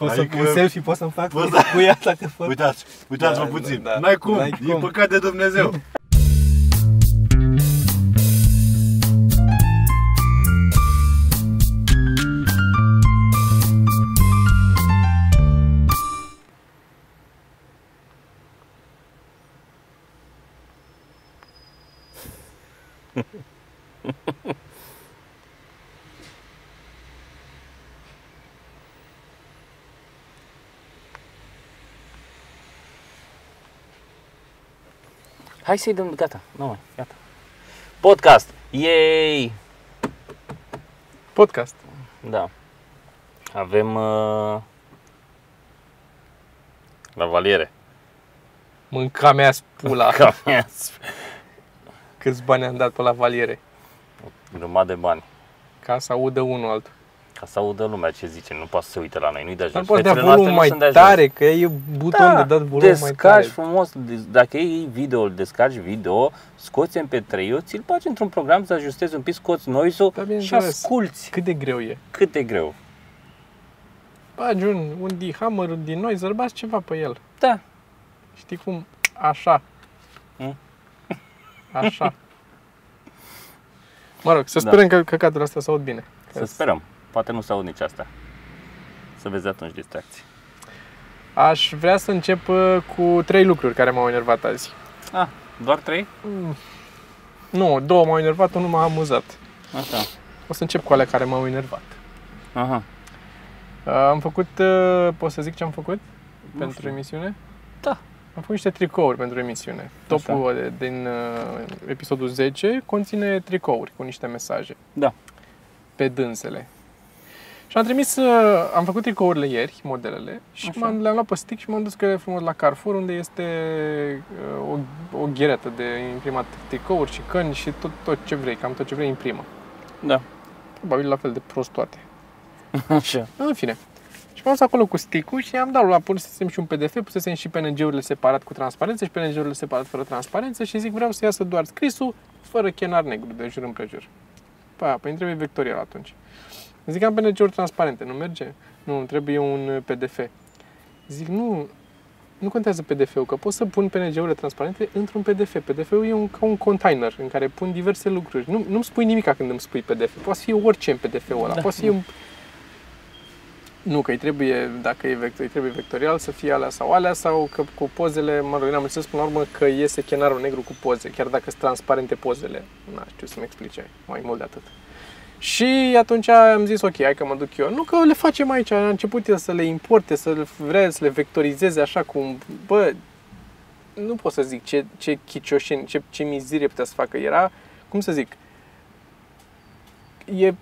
Poți Adică- să, un selfie pot să-mi fac Poți cu, să- cu ea dacă pot. Uitați, uitați-vă Da, puțin. da, da. N-ai cum, N-ai e cum. păcat de Dumnezeu. Hai să-i dăm, gata, nu mai, gata. Podcast, yay! Podcast. Da. Avem uh, la valiere. Mânca mea spula. Ca mea, Câți bani am dat pe la valiere? grămadă de bani. Ca să audă unul altul. Ca să audă lumea ce zice, nu poate să se uite la noi, nu-i de Dar ajuns. poți dea Fețele noastre volum nu mai sunt de ajuns. tare, că e buton de dat volum mai tare. descarci frumos, des- dacă iei video, îl descarci video, scoți MP3-ul, ți-l bagi într-un program să ajustezi un pic, scoți noise-ul Da, și bineînțeles. asculți. Cât de greu e. Cât de greu. Bagi un, un D-hammer, un D-noiser, bați ceva pe el. Da. Știi cum? Așa. Mm. Așa. Mă rog, să Da. sperăm că căcatul astea se aud bine. Să sperăm. Poate nu se aud nici asta. Să vezi atunci distracții. Aș vrea să încep uh, cu trei lucruri care m-au enervat azi. Ah, doar trei? Mm. Nu, două m-au enervat, unul m-a amuzat. Așa. O să încep cu alea care m-au enervat. Aha. Uh, Am făcut, uh, pot să zic ce am făcut pentru știu. emisiune? Da. Am făcut niște tricouri pentru emisiune. Topul de- din uh, episodul 10 conține tricouri cu niște mesaje Da. pe dânsele. Și am trimis, uh, am făcut tricourile ieri, modelele, și Așa. m-am, le-am luat pe stick și m-am dus că frumos la Carrefour, unde este uh, o, o gheretă de imprimat tricouri și căni și tot, tot ce vrei, cam tot ce vrei imprimă. Da. Probabil la fel de prost toate. Așa. În fine. Și m-am dus acolo cu stick și am dat la pusesem și un PDF, pusesem și PNG-urile separat cu transparență și PNG-urile separat fără transparență și zic vreau să iasă doar scrisul fără chenar negru de jur împrejur. Pa, păi îmi trebuie vectorial atunci. Zic am PNG-uri transparente, nu merge? Nu, îmi trebuie un uh, PDF. Zic nu, nu contează PDF-ul, că pot să pun PNG-urile transparente într-un PDF. PDF-ul e un, ca un container în care pun diverse lucruri. Nu, nu-mi spui nimic când îmi spui PDF. Poate să fie orice în PDF-ul ăla. Da. Poate să fie un nu, că îi trebuie, dacă e vector, îi trebuie vectorial să fie alea sau alea sau că cu pozele, mă rog, am înțeles până la urmă că iese chenarul negru cu poze, chiar dacă sunt transparente pozele. Nu știu să-mi explice mai mult de atât. Și atunci am zis, ok, hai că mă duc eu. Nu că le facem aici, a început el să le importe, să le vrea să le vectorizeze așa cum, bă, nu pot să zic ce, ce chicioșeni, ce, ce mizerie putea să facă. Era, cum să zic, e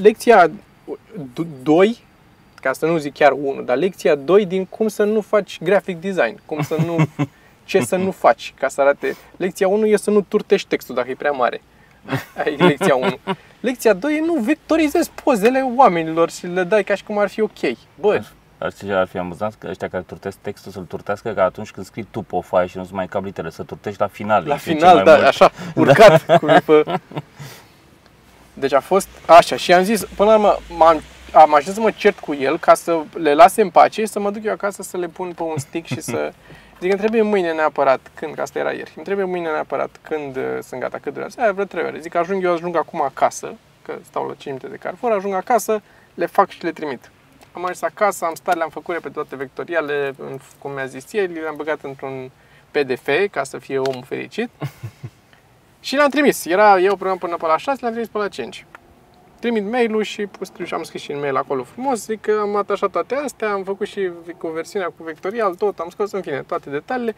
lecția 2 ca să nu zic chiar unul, dar lecția 2 din cum să nu faci graphic design, cum să nu, ce să nu faci ca să arate. Lecția 1 e să nu turtești textul dacă e prea mare. Aia e lecția 1. Lecția 2 e nu vectorizezi pozele oamenilor și le dai ca și cum ar fi ok. Bă, Ar fi, ar fi amuzant că ăștia care turtesc textul să-l turtească ca atunci când scrii tu pe o foaie și nu-ți mai cap litere, să turtești la final. la Îi fie final, cel mai da, mult. așa, urcat. Cu, pe... Deci a fost așa și am zis, până la urmă, m-am, am ajuns să mă cert cu el ca să le lase în pace și să mă duc eu acasă să le pun pe un stick și să... Zic, îmi trebuie mâine neapărat, când, că asta era ieri, îmi trebuie mâine neapărat când uh, sunt gata, cât durează. Aia vreo trei ore. Zic, ajung eu, ajung acum acasă, că stau la 5 minute de Carrefour, ajung acasă, le fac și le trimit. Am ajuns acasă, am stat, le-am făcut pe toate vectoriale, în, cum mi-a zis el, le-am băgat într-un PDF ca să fie omul fericit. și le-am trimis. Era eu până până pe la 6, le-am trimis pe la 5. Trimit mail-ul și, pus, și am scris și în mail acolo frumos, zic că am atașat toate astea, am făcut și cu versiunea cu vectorial, tot, am scos în fine toate detaliile.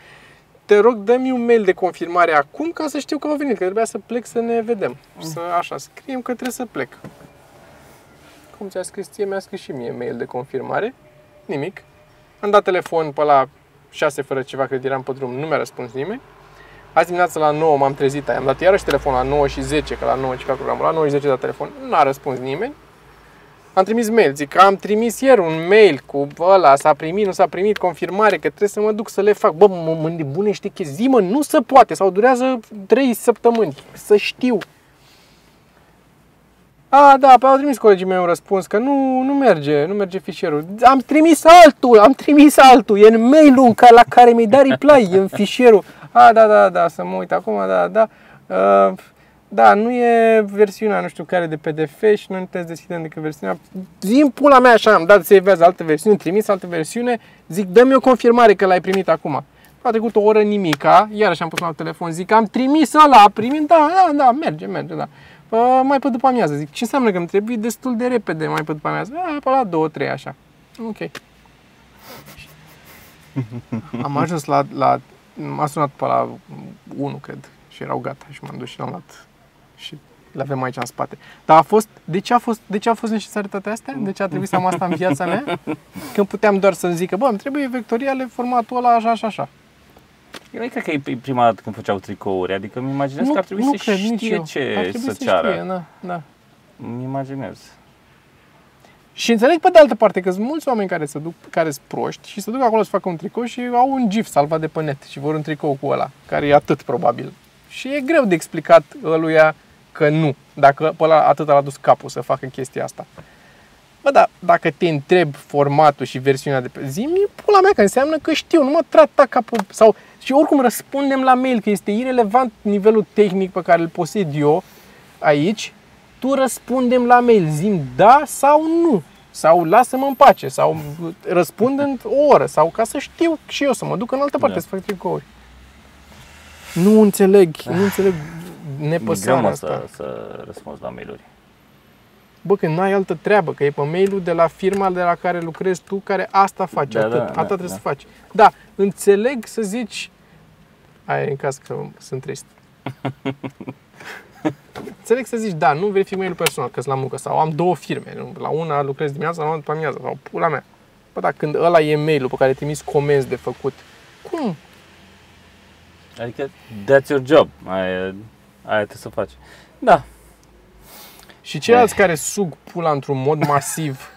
Te rog, dă-mi un mail de confirmare acum ca să știu că au venit, că trebuia să plec să ne vedem. Să, așa, scriem că trebuie să plec. Cum ți-a scris ție, mi-a scris și mie mail de confirmare. Nimic. Am dat telefon pe la 6 fără ceva, cred eram pe drum, nu mi-a răspuns nimeni. Azi dimineața la 9 m-am trezit, am dat iarăși telefon la 9 și 10, că la 9 ceva programul, la 9 și 10 dat telefon, n-a răspuns nimeni. Am trimis mail, zic că am trimis ieri un mail cu ăla, s-a primit, nu s-a primit, confirmare, că trebuie să mă duc să le fac. Bă, mă, mă nebunește chestii, zi mă, nu se poate, sau durează 3 săptămâni, să știu. A, da, pe au trimis colegii mei un răspuns că nu, nu merge, nu merge fișierul. Am trimis altul, am trimis altul, e în mail-ul în ca- la care mi-ai dat reply, e în fișierul. A, da, da, da, să mă uit acum, da, da. Uh, da, nu e versiunea, nu știu care, de PDF și noi nu putem să deschidem decât versiunea. Zim pula mea așa, am dat să evează altă versiune, trimis altă versiune, zic, dă-mi o confirmare că l-ai primit acum. A trecut o oră nimica, iarăși am pus la telefon, zic, am trimis ăla, a primit, da, da, da, merge, merge, da. Uh, mai pe după amiază, zic, ce înseamnă că îmi trebuie destul de repede mai pe după amiază? A, pe la două, trei, așa. Ok. Am ajuns la, la m-a sunat pe la 1, cred, și erau gata și m-am dus și l-am luat și le avem aici în spate. Dar a fost, de ce a fost, de ce a fost necesare toate astea? De ce a trebuit să am asta în viața mea? Când puteam doar să-mi zică, bă, îmi trebuie vectoriale formatul ăla așa, așa, așa. Eu nu cred că e prima dată când făceau tricouri, adică îmi imaginez că ar trebui nu să cred, nici știe eu. ce Ar trebui să să ceară. Știe, da, da. Îmi imaginez. Și înțeleg pe de altă parte că sunt mulți oameni care se duc, care sunt proști și se duc acolo să facă un tricou și au un gif salvat de pe net și vor un tricou cu ăla, care e atât probabil. Și e greu de explicat ăluia că nu, dacă pe ăla atât l-a dus capul să facă chestia asta. Bă, da, dacă te întreb formatul și versiunea de pe zi, mi pula mea că înseamnă că știu, nu mă trata ca pe... Sau, și oricum răspundem la mail, că este irelevant nivelul tehnic pe care îl posed eu aici, tu răspundem la mail, zim da sau nu. Sau lasă-mă în pace, sau răspund în o oră, sau ca să știu și eu să mă duc în altă parte Da. să fac tricouri. Nu înțeleg, nu înțeleg Mi-e greu nepăsarea mă asta. să, să răspunzi la mail-uri. Bă, când n-ai altă treabă, că e pe mail de la firma de la care lucrezi tu, care asta face, Da, atât, da, atât da, trebuie da. să faci. Da, înțeleg să zici, aia e în caz că sunt trist. înțeleg să zici, da, nu verific mail personal, că sunt la muncă, sau am două firme, nu? la una lucrez dimineața, la una după amiază, sau pula mea. Bă, da, când ăla e mail-ul pe care trimis comenzi de făcut, cum? Adică, that's your job. Aia, aia trebuie să faci. Da, Și ceilalți care sug pula într-un mod masiv,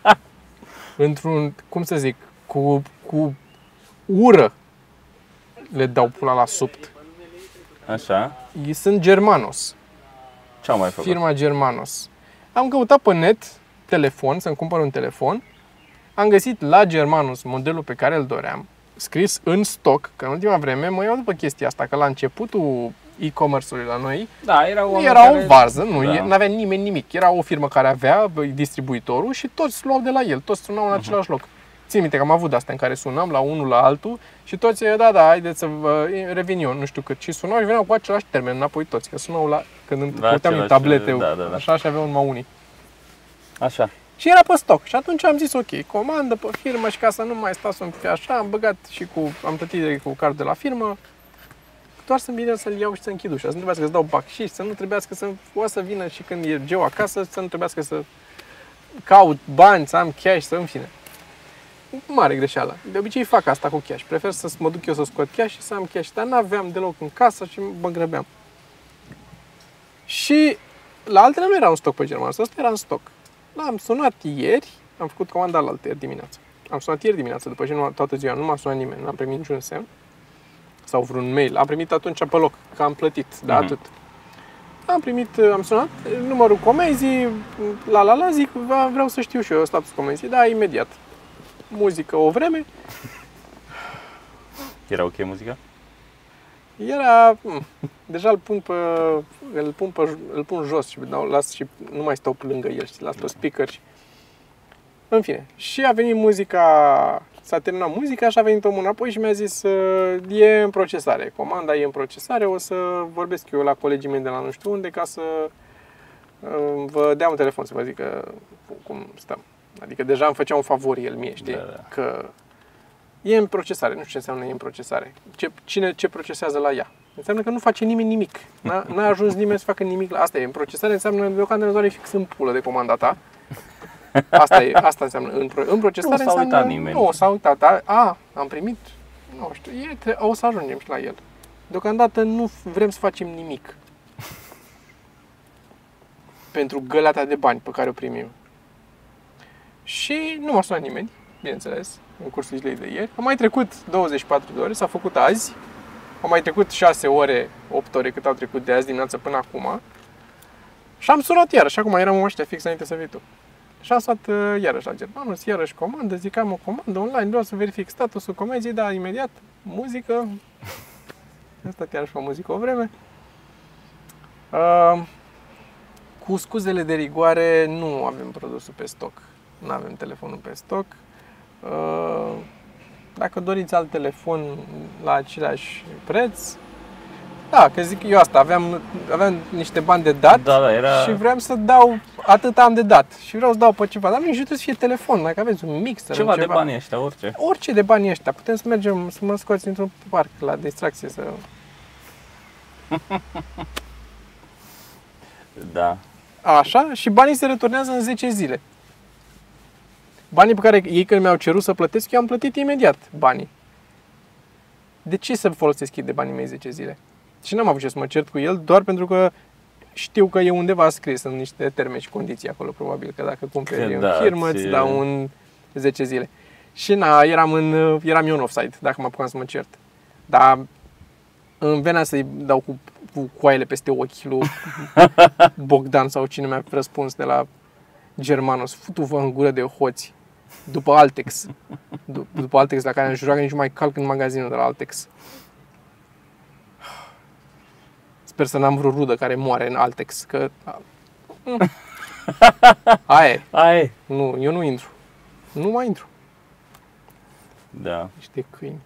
într-un, cum să zic, cu, cu ură, le dau pula la subt. Așa. Ei sunt Germanos, Ce am mai făcut? firma Germanos. Am căutat pe net telefon, să-mi cumpăr un telefon. Am găsit la Germanos modelul pe care îl doream, scris în stoc, că în ultima vreme mă iau după chestia asta, că la începutul e-commerce-ului la noi, Da, era Nu o era o varză, nu Da. da. avea nimeni nimic. Era o firmă care avea bă, distribuitorul și toți luau de la el, toți sunau în același loc. Țin minte că am avut astea în care sunam la unul la altul și toți, da, da, haideți să vă revin eu, nu știu cât. Și sunau și veneau cu același termen înapoi toți, că sunau la, când îmi La puteam din același, tablete, da, da, da. așa și aveau numai unii. Așa. Și era pe stoc. Și atunci am zis, ok, comandă pe firmă și ca să nu mai stau să-mi fie așa, am băgat și cu, am plătit direct cu cardul de la firmă, doar să-mi vină să-l iau și să închid ușa, să nu trebuiască să dau bacșiș, să nu trebuiască să o să vină și când e Geo acasă, să nu trebuiască să caut bani, să am cash, să în fine. Mare greșeală. De obicei fac asta cu cash. Prefer să mă duc eu să scot cash și să am cash, dar n-aveam deloc în casă și mă grăbeam. Și la altele nu era un stoc pe german, ăsta era în stoc. L-am sunat ieri, am făcut comanda la ieri dimineață. Am sunat ieri dimineață, după ce nu, toată ziua nu m-a sunat nimeni, n-am primit niciun semn sau vreun mail. Am primit atunci pe loc, că am plătit, da, Mhm. atât. Am primit, am sunat, numărul comenzii, la la la, zic, "Va- vreau să știu și eu statusul comenzii, da, imediat. Muzică o vreme, Era ok muzica? era, m, deja îl pun pe, îl pun, pe, îl pun jos și dau, las și nu mai stau pe lângă el, și las pe speaker și, în fine. Și a venit muzica, s-a terminat muzica și a venit omul înapoi și mi-a zis uh, e în procesare, comanda e în procesare, o să vorbesc eu la colegii mei de la nu știu unde ca să uh, vă dea un telefon să vă zic că, cum stăm. Adică deja îmi făcea un favor el mie, știi? Da, da. Că e în procesare, nu știu ce înseamnă e în procesare. Ce, cine ce procesează la ea? Înseamnă că nu face nimeni nimic. N-a, n-a ajuns nimeni să facă nimic la asta. E în procesare înseamnă deocamdată doar e fix în pulă de comanda ta. Asta, e, asta înseamnă în, pro, în procesare Nu s-a înseamnă, uitat nimeni. Nu, s-a uitat. A, a, am primit, nu știu, e, tre- o să ajungem și la el. Deocamdată nu vrem să facem nimic pentru găleata de bani pe care o primim. Și nu m-a sunat nimeni, bineînțeles, în cursul zilei de ieri. Am mai trecut 24 de ore, s-a făcut azi. Au mai trecut 6 ore, 8 ore cât au trecut de azi dimineață până acum. Și am sunat iarăși, acum eram ăștia fix înainte să vii tu. Și am sunat uh, iarăși la Germanus, iarăși comandă, zic am o comandă online, vreau să verific statusul comenzii, da, imediat, muzică. Asta chiar și muzică o vreme. Uh, cu scuzele de rigoare, nu avem produsul pe stoc. Nu avem telefonul pe stoc. Uh, dacă doriți alt telefon la același preț, da, că zic eu asta, aveam, aveam niște bani de dat Da, da, era... și vreau să dau, atât am de dat și vreau să dau pe ceva, dar nu nici nu trebuie să fie telefon, dacă aveți un mixer, Ceva ceva de bani ăștia, orice. Orice de bani ăștia, putem să mergem, să mă scoți într-un parc la distracție, să... Da. Așa, și banii se returnează în 10 zile. Banii pe care ei când mi-au cerut să plătesc, eu am plătit imediat banii. De ce să folosesc ei de banii mei 10 zile? Și n-am avut ce să mă cert cu el, doar pentru că știu că e undeva scris în niște termeni și condiții acolo, probabil, că dacă cumperi în Da, firmă, îți ți- dau un 10 zile. Și na, eram, în, eram eu în offside, dacă mă apucam să mă cert. Dar îmi venea să-i dau cu, cu coaiele peste ochi lui Bogdan sau cine mi-a răspuns de la Germanos, futu-vă în gură de hoți, după Altex. D- după Altex, la care am jurat că nici nu mai calc în magazinul de la Altex. Sper să n-am vreo rudă care moare în Altex, că... Mm. Aia e. Ai. Nu, eu nu intru. Nu mai intru. Da. Niște câini.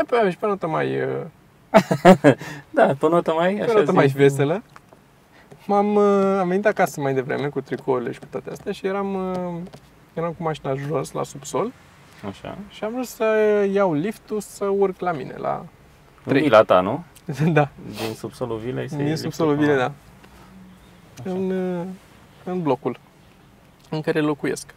E pe aia și pe notă mai... uh, Da, pe notă mai, Pe așa notă zic. mai veselă. M-am, uh, am venit acasă mai devreme cu tricourile și cu toate astea și eram, uh, eram cu mașina jos la subsol Așa. și am vrut să iau liftul să urc la mine, la... În Trei. vila ta, nu? da, Din subsolul vilei? se din iei subsolul liftul bine, până- da. În, uh, în blocul în care locuiesc.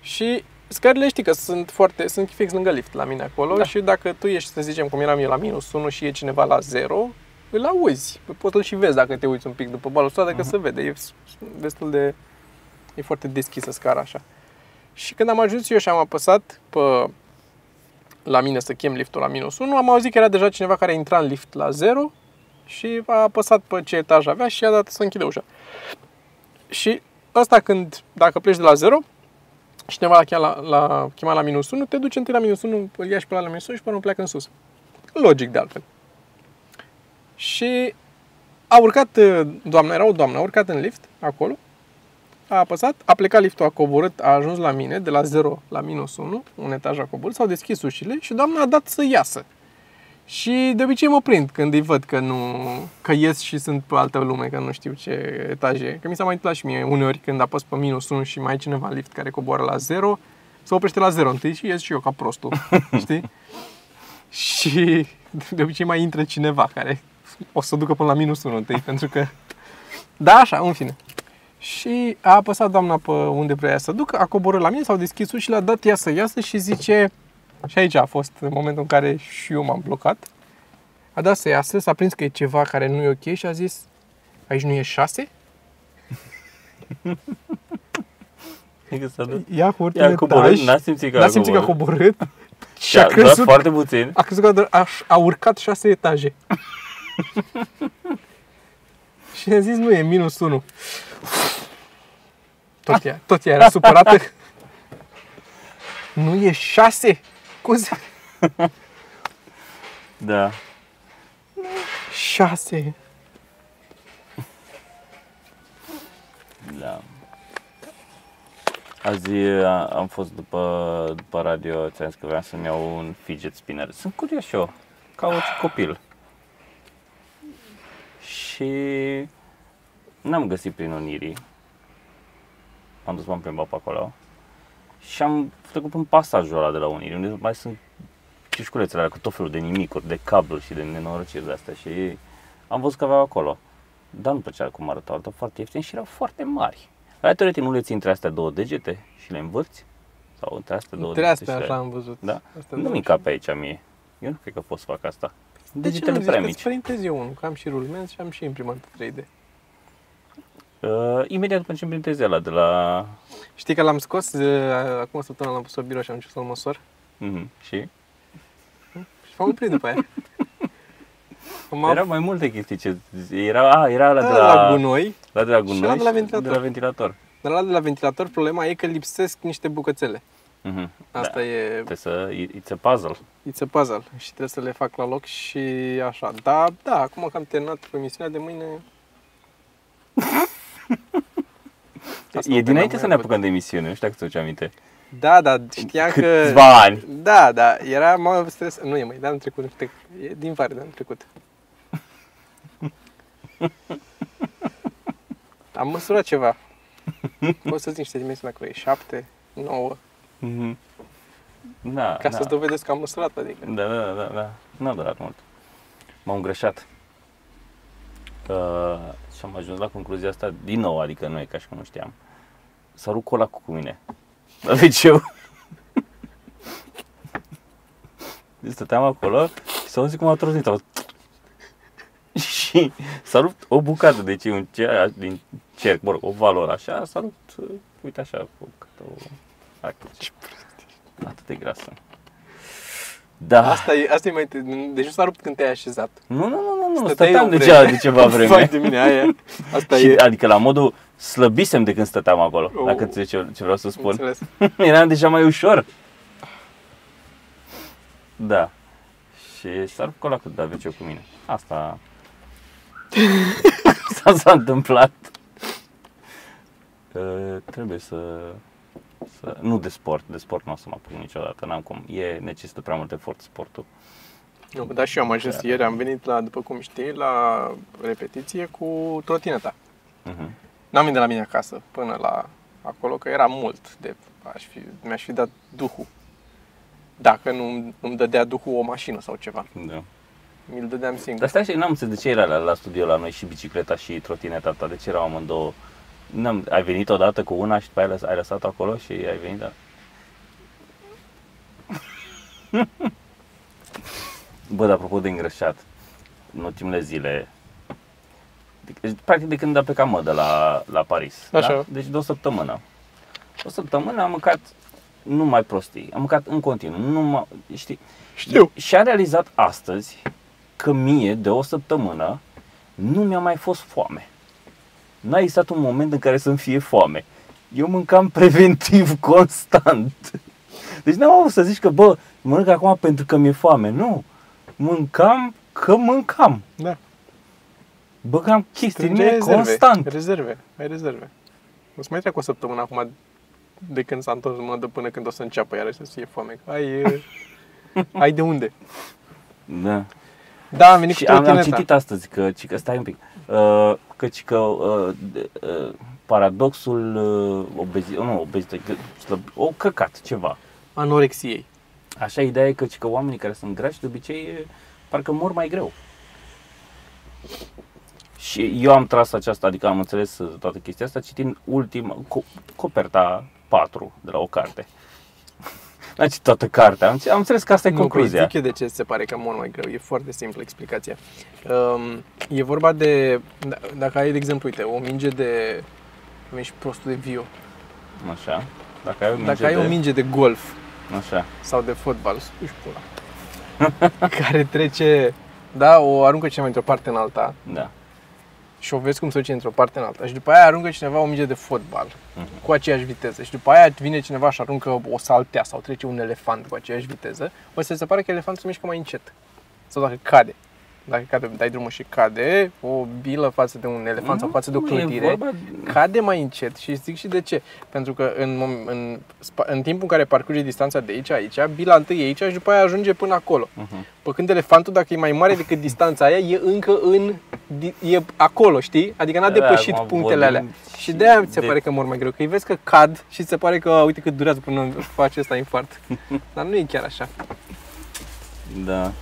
Și scările știi că sunt foarte, sunt fix lângă lift la mine acolo Da. și dacă tu ești, să zicem, cum eram eu la minus 1 și e cineva la 0, îl auzi. Poți să-l și vezi dacă te uiți un pic după balustrada, că Mhm. se vede. E s- destul de... E foarte deschisă scara așa. Și când am ajuns eu și am apăsat pe la mine să chem liftul la minus 1, am auzit că era deja cineva care intra în lift la 0 și a apăsat pe ce etaj avea și i-a dat să închide ușa. Și ăsta când, dacă pleci de la 0, și cineva l-a chemat la, la, chemat la minus 1, te duci întâi la minus 1, îl ia și pe la minus 1 și până nu pleacă în sus. Logic de altfel. Și a urcat, uh, doamna, era o doamnă, a urcat în lift, acolo, a apăsat, a plecat liftul, a coborât, a ajuns la mine, de la 0 la minus 1, un etaj a coborât, s-au deschis ușile și doamna a dat să iasă. Și de obicei mă prind când îi văd că nu, că ies și sunt pe altă lume, că nu știu ce etaj e. Că mi s-a mai întâmplat și mie uneori când apăs pe minus 1 și mai e cineva în lift care coboară la 0, se oprește la 0 întâi și ies și eu ca prostul, știi? Și de obicei mai intră cineva care o să ducă până la minus 1 întâi, pentru că... Da, așa, în fine. Și a apăsat doamna pe unde vrea ea să ducă, a coborât la mine, s-au deschis ușile, a dat ea să iasă și zice... Și aici a fost momentul în care și eu m-am blocat. A dat să iasă, s-a prins că e ceva care nu e ok și a zis aici nu e 6? Adică s-a dus. Ia cu Ia coborât, n-a simțit că n-a a simțit că a coborât. coborât și Și a a dat crezut, foarte puțin. a crezut că a, a urcat 6 etaje. și a zis nu, e minus 1. Tot ea, tot ea era supărată. nu e 6? Cum se... Da. 6. Da. Azi a- am fost după, după radio, ți-am zis că vreau să-mi iau un fidget spinner. Sunt curios și eu, ca orice copil. Și n-am găsit prin Unirii. Am dus m-am plimbat pe acolo. Și am trecut în pasajul ăla de la Unirii, unde mai sunt cișculețele alea cu tot felul de nimicuri, de cabluri și de nenorociri de astea. Și am văzut că aveau acolo. Dar nu plăcea cum arătau, arătau foarte ieftin și erau foarte mari. La teoretic nu le ții între astea două degete și le învârți? Sau între astea două Între degete astea și le... așa am văzut. Da? Astea nu două. mi pe aici mie. Eu nu cred că pot să fac asta. De ce Degetele nu prea zici mici. că-ți printez eu unul, că am și rulmenți și am și imprimantă 3D. Uh, imediat după ce îmi printez ăla de la... Știi că l-am scos, uh, acum o săptămână l-am pus pe birou și am început să-l măsor Mm-hmm. Și? și m-am oprit după aia. M-am Erau mai multe chestii ce... Era, a, era la de la, la, la gunoi, la de la și gunoi la de la și ventilator. De la ventilator. dar la de la ventilator problema e că lipsesc niște bucățele. Mhm. Asta da. e Trebuie să... It's a puzzle. It's a puzzle și trebuie să le fac la loc și așa. Da, da, acum că am terminat emisiunea de mâine... Asta e nu dinainte mai să ne avut. apucăm de emisiune, nu știu dacă ți-o aminte. Da, da, știam că... Câțiva ani. Da, da, era mai stres... Nu e mai, de anul trecut, te- e din vară de anul trecut. Am măsurat ceva. Pot să zic niște dimensiuni dacă e 7, 9, Mhm. Da, ca da. să-ți dovedesc că am măsurat, adică. Da, da, da, da. N-a durat mult. M-am îngrășat. Uh, și am ajuns la concluzia asta din nou, adică nu e ca și cum nu știam. S-a rupt colacul cu mine. La liceu. Deci stăteam acolo și s-a auzit cum a trozit. Au... și s-a rupt o bucată, deci un cer, din cerc, mă rog, o valoare așa, s-a rupt, uh, uite așa, o bucată, o... Ce Atât de grasă. Da. Asta e, asta e mai... Deci nu s-a rupt când te-ai așezat. Nu, nu, nu, nu, nu. Stăteai stăteam o deja vreme. de ceva Vai vreme. de mine, aia. Asta și, e... adică la modul slăbisem de când stăteam acolo, Oh. dacă înțelegi ce, ce vreau să spun. Înțeles. Eram deja mai ușor. Da. Și s-a rupt colacul de AVC cu mine. Asta... Asta s-a întâmplat. Uh, trebuie să, să... Nu de sport, de sport nu o să mă apuc niciodată, n-am cum. E necesită prea mult efort sportul. Nu, dar și eu am ajuns ieri, am venit la, după cum știi, la repetiție cu trotineta. Uh-huh. N-am venit de la mine acasă până la acolo, că era mult de aș fi, mi-aș fi dat duhul. Dacă nu îmi dădea duhul o mașină sau ceva. Da. Mi-l dădeam singur. Dar stai și n-am înțeles de ce era la, la studio la noi și bicicleta și trotineta ta, de ce erau amândouă? N-am, ai venit odată cu una și după aia ai lăs- ai lăsat acolo și ai venit, da? Bă, dar apropo de îngrășat, în ultimele zile, deci, practic de când a plecat mă de la, la Paris, Așa. Da? deci de o săptămână. O săptămână am mâncat numai prostii, am mâncat în continuu, numai, știi, Știu. și a realizat astăzi că mie, de o săptămână, nu mi-a mai fost foame. N-a existat un moment în care să-mi fie foame. Eu mâncam preventiv constant. Deci n-am avut să zici că, bă, mănânc acum pentru că mi-e foame. Nu. Mâncam că mâncam. Da. Băgam chestii în Strângeai mine rezerve. constant. Rezerve. Ai rezerve. O să mai treacă o săptămână acum de când s-a întors mă până când o să înceapă iarăși să fie foame. Că Ai, e, ai de unde. Da. Da, am venit Și cu am, am trotineta. citit astăzi că, ci că stai un pic, uh, că, ci că uh, de- uh, paradoxul uh, obezi, nu, obezității, slăb- o căcat, ceva. Anorexiei. Așa, ideea e că, ci că oamenii care sunt grași de obicei e, parcă mor mai greu. Și eu am tras aceasta, adică am înțeles uh, toată chestia asta citind ultima, co- coperta 4 de la o carte. N-am citit toată cartea, am, am înțeles că asta e Nu, păi concluzia. zic eu de ce ți se pare că mor mai greu. E foarte simplă explicația. Um, e vorba de, d- dacă ai, de exemplu, uite, o minge de, cum ești prostul de vio. Așa. Dacă ai o minge Dacă ai de... o minge de golf Așa. sau de fotbal, spuși pula. care trece, da, o aruncă cineva într-o parte în alta Da. și o vezi cum se duce într-o parte în alta și după aia aruncă cineva o minge de fotbal Mhm. cu aceeași viteză și după aia vine cineva și aruncă o saltea sau trece un elefant cu aceeași viteză, o să se pare că elefantul se mișcă mai încet. Sau dacă cade. Dacă cade, dai drumul și cade, o bilă față de un elefant sau față de o Nu, e clădire, vorba- cade mai încet și zic și de ce. Pentru că în, mom- în, spa- în timpul în care parcurge distanța de aici, aici, bila întâi e aici și după aia ajunge până acolo. Mhm. Pe când elefantul, dacă e mai mare decât distanța aia, e încă în, di- e acolo, știi? Adică n-a Da, depășit acum punctele alea. vorbim Și și de aia ți se de- pare că mor mai greu, că îi vezi că cad și ți se pare că, uite cât durează până face ăsta infart. Dar nu e chiar așa. Da.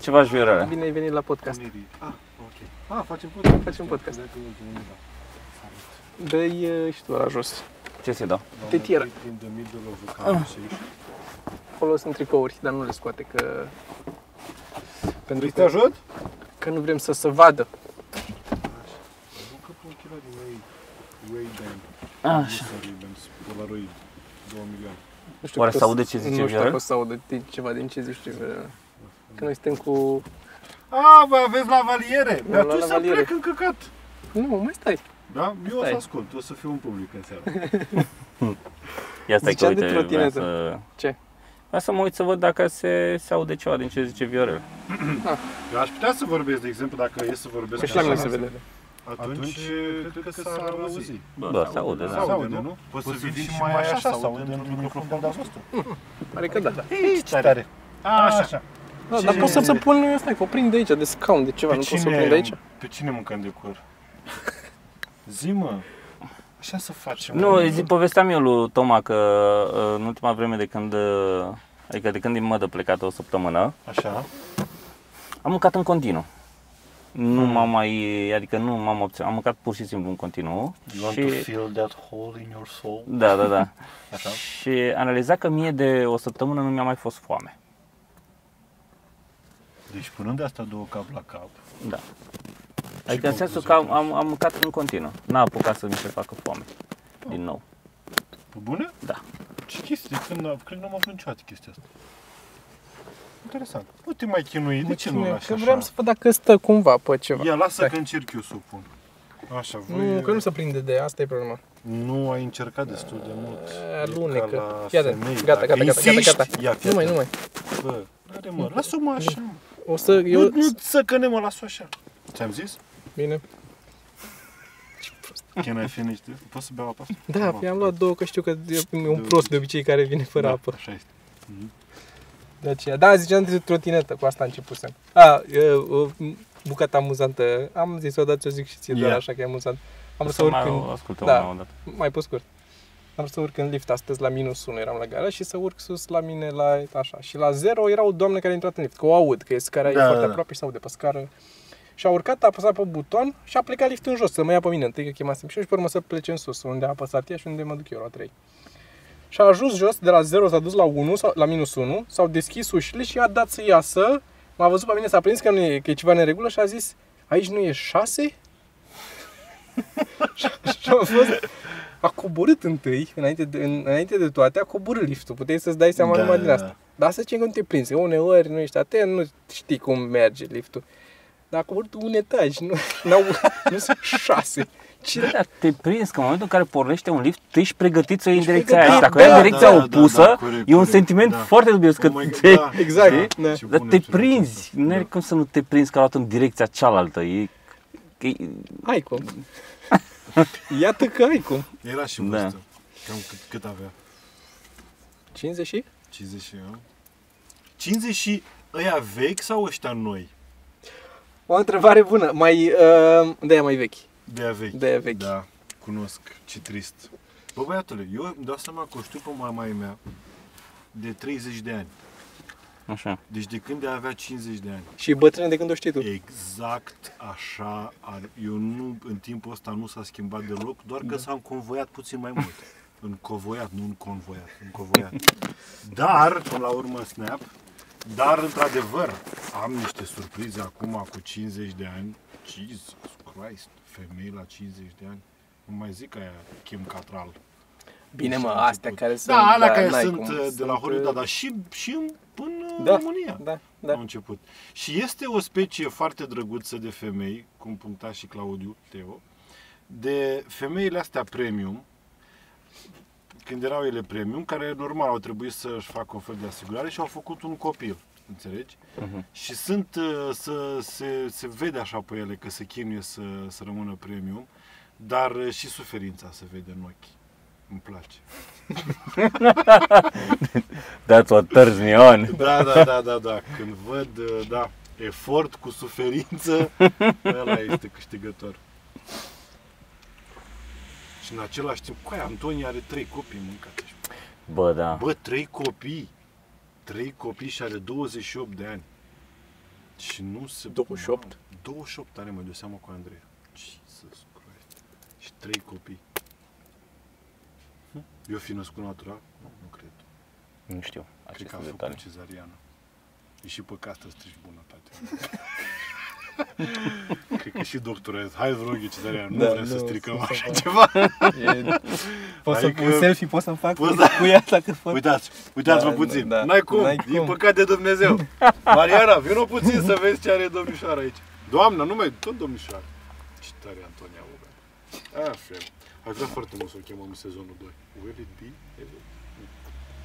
Ceva juierare. Bine ai venit la podcast. Ah, ok. Ah, facem podcast. Facem podcast. Credeam că nu întâlnim, da. Dă-i uh, și tu la jos. Ce să-i dau? Doamna, Tetiera. In the middle of the conversation. Acolo sunt tricouri, dar nu le scoate că... Pentru Vrei să te că, ajut? că nu vrem să se vadă. Nu că pe ochelari mei Ray-Ban. Așa. Nu sunt Ray-Ban, sunt Polaroid 2 milioane. Nu știu Oare că se o aude să- ce zice Nu știu Viorel? dacă o să audă din ceva din ce zici tu, Viorel. Că noi suntem cu... A, vă aveți la valiere. Nu, Pe la atunci să lavaliere. plec în căcat. Nu, mai stai. Da? Eu o să Stai. ascult, o să fiu în public în seara. Ia stai că Ziceam de uite, vreau trotinetă. să... Ce? Vreau să mă uit să văd dacă se, se aude ceva din ce zice Viorel. Eu aș putea să vorbesc, de exemplu, dacă e să vorbesc Că și la mine așa, se vede. Atunci, cred că s-ar auzi. Bă, se aude, Se da. aude, nu? Poți să vii și mai așa, să aude într-un microfon de-al vostru. Pare că da. Aici tare. Așa. Da, dar pot să să pun, stai, că o prind de aici, de scaun, de ceva, Pe nu pot să o cine, prind de aici? pe cine mâncăm de cur? Zi, mă. Așa să facem. Nu, zi, povesteam eu lui Toma că uh, în ultima vreme de când, uh, adică de când din mădă plecată o săptămână, Așa. am mâncat în continuu. Nu Hmm. m-am mai, adică nu m-am obținut, am mâncat pur și simplu în continuu. You want și, to feel that hole in your soul? da, da, da. Așa. Și am realizat că mie de o săptămână nu mi-a mai fost foame. Deci punând de asta două cap la cap. Da. Adică în sensul că am, am, am mâncat în continuu. N-a apucat să mi se facă foame. Din nou. Pe bune? Da. Ce chestie? Când, cred că n-am avut niciodată chestia asta. Interesant. Nu te mai chinui, de ce nu Cine? lași Că așa? vreau să văd dacă stă cumva pe ceva. Ia, lasă Stai. că încerc eu să o pun. Așa, voi... Nu, că nu se prinde de asta e problema. Nu ai încercat destul de mult. E, E Alunecă. ca la Ia de, femei. gata, Dacă gata, gata, gata, insisti, gata. Ia, fii Nu mai, atent. nu mai. Bă, are mă, lasă-mă așa. mă. O să, Eu... eu... Nu, nu să căne mă, las-o așa. Ți-am zis? Bine. Can I finish this? Poți să beau apă asta? Da, Bun. i-am luat două, că știu că e un Două. prost de obicei care vine fără Da, apă. Așa este. De aceea. Da, ziceam de trotinetă, cu asta începusem. A, e, o bucată amuzantă. Am zis-o, dar ți-o zic și ție, doar Ia. așa că e amuzant. Am vrut să să urc mai în... ascultăm da. la un moment dat. mai pe scurt. Am vrut să urc în lift astăzi la minus 1, eram la gara și să urc sus la mine la așa. Și la 0 era o doamnă care a intrat în lift, că o aud, că e scara Da, e foarte da, da. aproape și se aude pe scară. Și a urcat, a apăsat pe buton și a plecat liftul în jos să mă ia pe mine. Întâi că chemasem și eu și pe urmă să plece în sus, unde a apăsat ea și unde mă duc eu la 3. Și a ajuns jos, de la 0 s-a dus la 1, sau, la minus 1, s-au deschis ușile și a dat să iasă. M-a văzut pe mine, s-a prins că, nu e, că e ceva neregulă și a zis, aici nu e 6? și a fost, a coborât întâi, înainte de, în, înainte de toate, a coborât liftul. Puteai să-ți dai seama Da, numai din da, asta. da. Dar să zicem că nu te prinzi, că uneori nu ești atent, nu știi cum merge liftul. Dar a coborât un etaj, nu, n-au, nu sunt șase. Ce Da, te prins că în momentul în care pornește un lift, tu ești pregătit să iei în Ești direcția aia. Și pregătit, dacă o iei da, în direcția da, da, opusă, da, corect, e un corect, sentiment da. foarte dubios că Oh my te... God, da, Exact, da. da. Ce Dar bună te observație prinzi, asta. nu Da. are cum să nu te prinzi că a luat în direcția cealaltă. E, e, Ai cum. Iată că ai cum. Era și Da. vârstă. Cam cât, cât avea? 50 și? 50 și eu? 50 și ăia vechi sau ăștia noi? O întrebare bună. Mai, uh, de mai vechi. De aia vechi. De aia vechi. Da, cunosc. Ce trist. Bă, băiatule, eu îmi dau seama că o știu pe mama mea de 30 de ani. așa. Deci de când ea avea 50 de ani. Și e bătrână de când o știi tu. Exact așa. Are. Eu nu, în timpul ăsta nu s-a schimbat deloc, doar că s-a înconvoiat puțin mai mult. Încovoiat, nu înconvoiat, încovoiat. Dar, până la urmă, snap, dar, într-adevăr, am niște surprize acum cu 50 de ani. Jesus Christ, femei la 50 de ani. Nu mai zic aia Kim Catral. Bine Și mă, la astea început. care sunt... Da, alea care n-ai sunt cum, uh, de la sunt, Hollywood, uh, dar și, și în, în Da, România Da, au da. început. Și este o specie foarte drăguță de femei, cum puncta și Claudiu Teo, de femeile astea premium, când erau ele premium, care normal au trebuit să-și facă un fel de asigurare și au făcut un copil, înțelegi? Mhm. Și sunt, uh, să, se, se vede așa pe ele că se chinuie să, să rămână premium, dar uh, și suferința se vede în ochi. Îmi place. That's what turns me on. Da, da, da, da, da. Când văd, uh, da, efort cu suferință, ăla este câștigător. Și în același timp, cu aia, Antonie are trei copii mâncate. Bă, da. Bă, trei copii. Trei copii și are 28 de ani. Și nu se... 28? Mamă, 28 are, mă, de seamă cu Andrei. Jesus Christ. Și trei copii. Hm? Eu fi născut natural? Nu, nu cred. Nu știu Cred că aceste a făcut detalii. cezariană. E și păcat să strici bunătate. Cred că și doctorez. Hai, vă rog, Cezarea, nu Da, vrem să nu, stricăm să- așa să- ceva. E, poți Adică- să un selfie, poți să-mi fac Poți cu, da. cu ea dacă fac. Uitați, uitați-vă Da, puțin. da. N-ai cum, N-ai e cum. păcat de Dumnezeu. Mariana, vină puțin să vezi ce are domnișoara aici. Doamna, nu mai, tot domnișoara. Ce tare e Antonia Uber. Așa. Aș vrea foarte mult să o chemăm în sezonul 2. Will it be?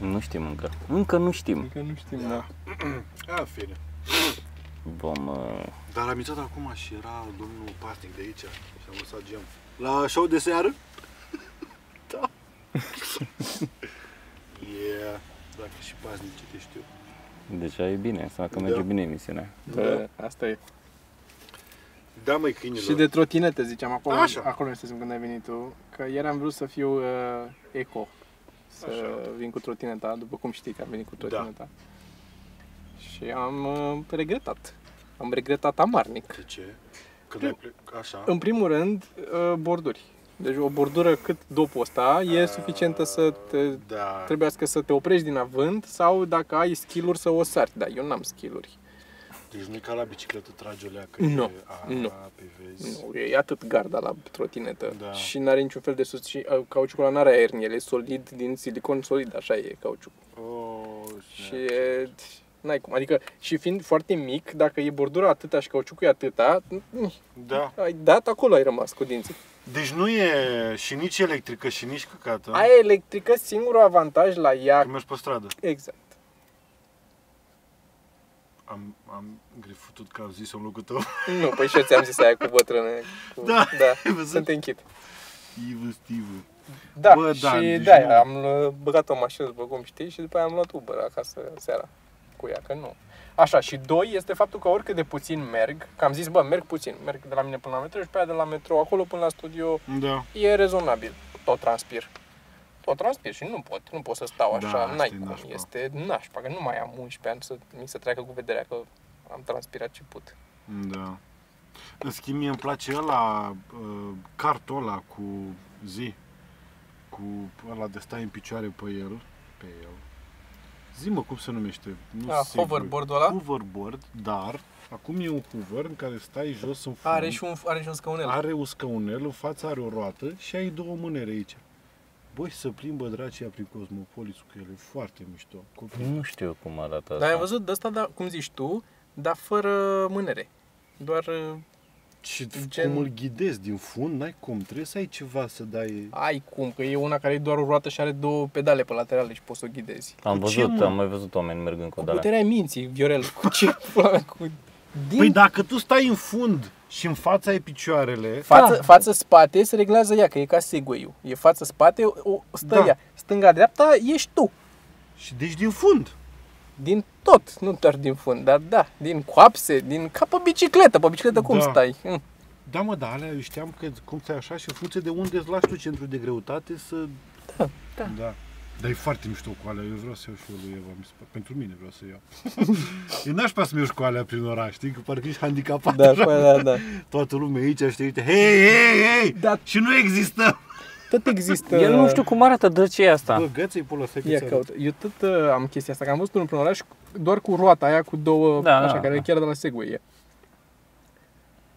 Nu știm încă. Încă nu știm. Încă nu știm, da. A, fine. Vom... Uh, Dar am intrat acum și era domnul Pastic de aici și am lăsat geam. La show de seară? da. yeah. Dacă și Pastic citești eu. deja e bine, să că Da. merge bine emisiunea. Da, asta e. Da, măi, câinilor. Și de trotinete ziceam acolo, Așa. acolo nu știu când ai venit tu, că ieri am vrut să fiu uh, eco, să Așa. vin cu trotineta, după cum știi că am venit cu Da. Trotineta. Și am uh, regretat. Am regretat amarnic. De ce? Când ai plec... Așa. În primul rând, uh, borduri. Deci o bordură cât dopul ăsta e suficientă să te Da. trebuiască să te oprești din avânt sau dacă ai skill-uri să o sari. Da, eu n-am skill-uri. Deci nu e ca la bicicletă tragi o leacă. Nu, E... A, nu. Pe vezi. Nu, e atât garda la trotinetă Da. și n-are niciun fel de sus și uh, cauciucul ăla n-are aer în el, e solid din silicon solid, așa e cauciucul. Oh, Și e, n-ai cum, adică și fiind foarte mic, dacă e bordura atâta și cauciucul e atâta, mm, Da. ai dat acolo ai rămas cu dinții. Deci nu e și nici electrică și nici căcată. Aia electrică, singurul avantaj la ea, Că mergi pe stradă. exact. Am, am grifutut că au zis în locul tău. Nu, păi și eu ți-am zis aia cu bătrâne. Cu, Da, da ai văzut? să te închid. Ivu, Stivu. Da, Bă, da, și deci de-aia nu. am uh, băgat o mașină, după cum știi, și după aia am luat Uber acasă seara cu ea, că nu. Așa, și doi este faptul că oricât de puțin merg, că am zis, bă, merg puțin, merg de la mine până la metro și pe aia de la metro acolo până la studio Da. e rezonabil. Tot transpir. Tot transpir și nu pot, nu pot să stau Da, așa, asta n-ai e cum, nașpa. este nașpa, că nu mai am 11 ani să mi se treacă cu vederea că am transpirat ce put. Da. În schimb, mie îmi place ăla, uh, cartul ăla cu zi. Cu ăla de stai în picioare pe el. Pe el. Zi-mă cum se numește. Nu Ah, sigur. hoverboard-ul ăla? Hoverboard, dar acum e un hover în care stai jos în fund. Are și un, are și un scaunel. Are un scaunel, în fața are o roată și ai două mânere aici. Băi, să plimbă dracii prin Cosmopolis cu ele, e foarte mișto. Copii. Nu știu cum arată Dar ai asta. văzut de asta, da, cum zici tu, dar fără mânere. Doar uh, Și Gen- cum îl ghidezi din fund, n-ai cum, trebuie să ai ceva să dai... ai cum, că e una care e doar o roată și are două pedale pe laterale și poți să o ghidezi. Am Cu ce, văzut, mă? am mai văzut oameni mergând cu Cu alea. puterea minții, Viorel, cu ce pula mea, cu... Din Păi dacă tu stai în fund și în fața ai picioarele, față, Da. față-spate se reglează ea, că e ca segway E față-spate, o, stă Da. ea. Stânga-dreapta ești tu. și deci din fund. Din tot, nu doar din fund, dar da, din coapse, din ca pe bicicletă. Pe bicicletă cum Da. stai? Hm. Da, mă, da, alea eu știam că cum stai așa și în funcție de unde îți lași tu centru de greutate să... Da, da. da. Dar e foarte mișto cu alea, eu vreau să iau și eu lui Eva, mi se pare. pentru mine vreau să iau. e nașpa să mergi cu alea prin oraș, știi, că parcă ești handicapat Da, așa. păi, da, da. Toată lumea aici, știi, uite, hei, hei, hei, Da. și nu există. Tot există... El nu știu cum arată, dă ce e asta. Bă, găță-i pula să Ia caut. Eu tot uh, am chestia asta, că am văzut unul prin oraș doar cu roata aia cu două, Da, așa, da, care da. e chiar de la Segway e.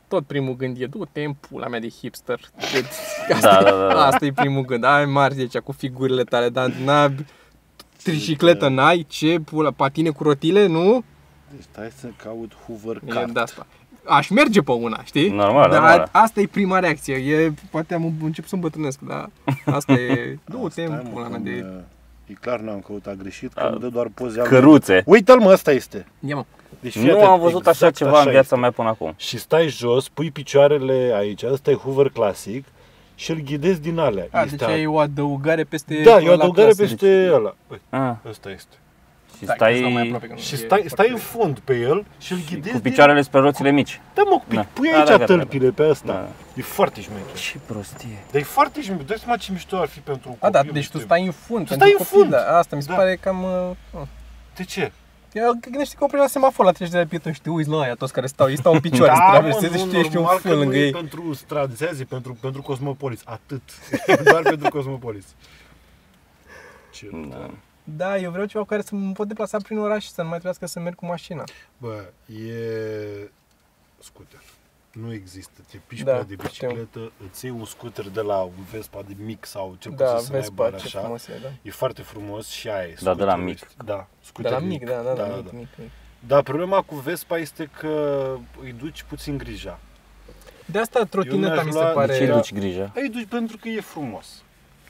Tot primul gând e, du-te în pula mea de hipster. De, asta, Da, da, da, da. asta e primul gând. Ai marți aici cu figurile tale, dar n tricicletă n-ai, ce pula, patine cu rotile, nu? Deci stai să caut Hoover E Cart. de asta. Aș merge pe una, știi? Normal, dar normal. asta e prima reacție. E, poate am început să îmbătrânesc, dar asta e, du-te Stai, în mă, pula mea cum, de... uh, E clar n-am căutat greșit, că A, îmi dă doar poze ale- Căruțe. Uite-l mă, ăsta este. Ia mă. Deci, fii Nu atent, am văzut așa exact ceva în viața este. mea până acum. Și stai jos, pui picioarele aici, ăsta e Hoover clasic și îl ghidezi din alea. A, Este deci e o adăugare peste... Da, e o ăla adăugare clasic. peste ăla. Uite, Ah, ăsta este. Și Stai, că stau mai stai aproape, că nu Și e stai, foarte stai în bine. fund pe el și îl ghidezi cu din- picioarele spre roțile mici. Da, mă, pi- Da. pui Da, aici da, gata, tălpile pe ăsta. Da. E foarte șmecher. Ce prostie. Dar e foarte șmecher. Dă-ți seama ce mișto ar fi pentru un A, da, copil, deci tu știu. stai în fund. Tu pentru stai în copil, fund. Da, asta mi se Da. pare cam... Uh, uh. De ce? Eu gândește că opri la semafor la trecerea de pieton și te uiți la aia toți care stau, ei stau în picioare, da, să traverseze și tu ești un normal fân că lângă nu e ei. pentru stradă, zi, pentru, pentru Cosmopolis. Atât. Doar pentru Cosmopolis. Ce Da. Da, eu vreau ceva cu care să mă pot deplasa prin oraș și să nu mai trebuiască să merg cu mașina. Bă, e scooter. Nu există. Te piși Da, da, de știu. bicicletă, îți iei un scooter de la un Vespa de mic sau cel Da, puțin să vezi n-ai pe bani ce așa. frumos e, da. E foarte frumos și aia e. Da, de la scooterul mic. ăsta. Da, De scooter la mic, da, da, da, mic, mic, mic. Dar problema cu Vespa este că îi duci puțin grija. De asta trotineta mi-aș mi se lua- pare... De ce îi duci grijă? Îi duci pentru că e frumos.